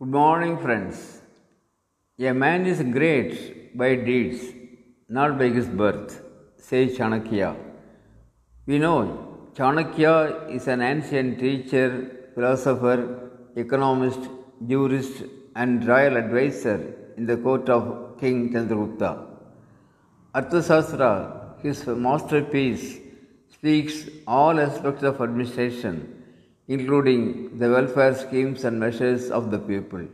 Good morning, friends. A man is great by deeds, not by his birth, says Chanakya. We know Chanakya is an ancient teacher, philosopher, economist, jurist, and royal advisor in the court of King Chandragupta. Arthasastra, his masterpiece, speaks all aspects of administration, including the welfare schemes and measures of the people.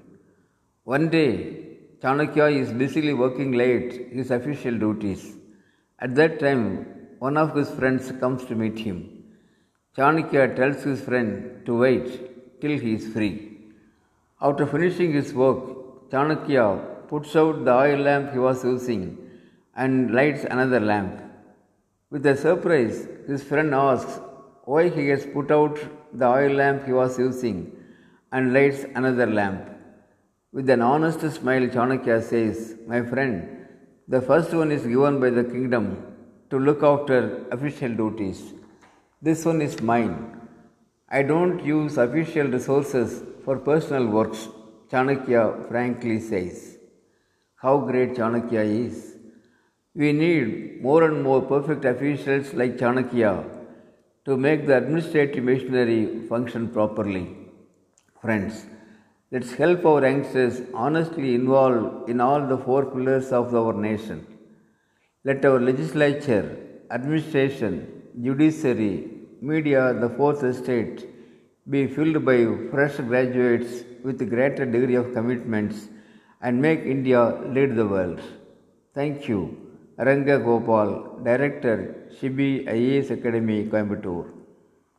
One day, Chanakya is busily working late his official duties. At that time, one of his friends comes to meet him. Chanakya tells his friend to wait till he is free. After finishing his work, Chanakya puts out the oil lamp he was using and lights another lamp. With a surprise, his friend asks why he has put out the oil lamp he was using and lights another lamp. With an honest smile, Chanakya says, My friend, the first one is given by the kingdom to look after official duties. This one is mine. I don't use official resources for personal works, Chanakya frankly says. How great Chanakya is! We need more and more perfect officials like Chanakya to make the administrative machinery function properly. Friends, let's help our youngsters honestly involved in all the four pillars of our nation. Let our legislature, administration, judiciary, media, the fourth estate be filled by fresh graduates with greater degree of commitments and make India lead the world. Thank you. Ranga Gopal, Director, Shibi IAS Academy, Coimbatore.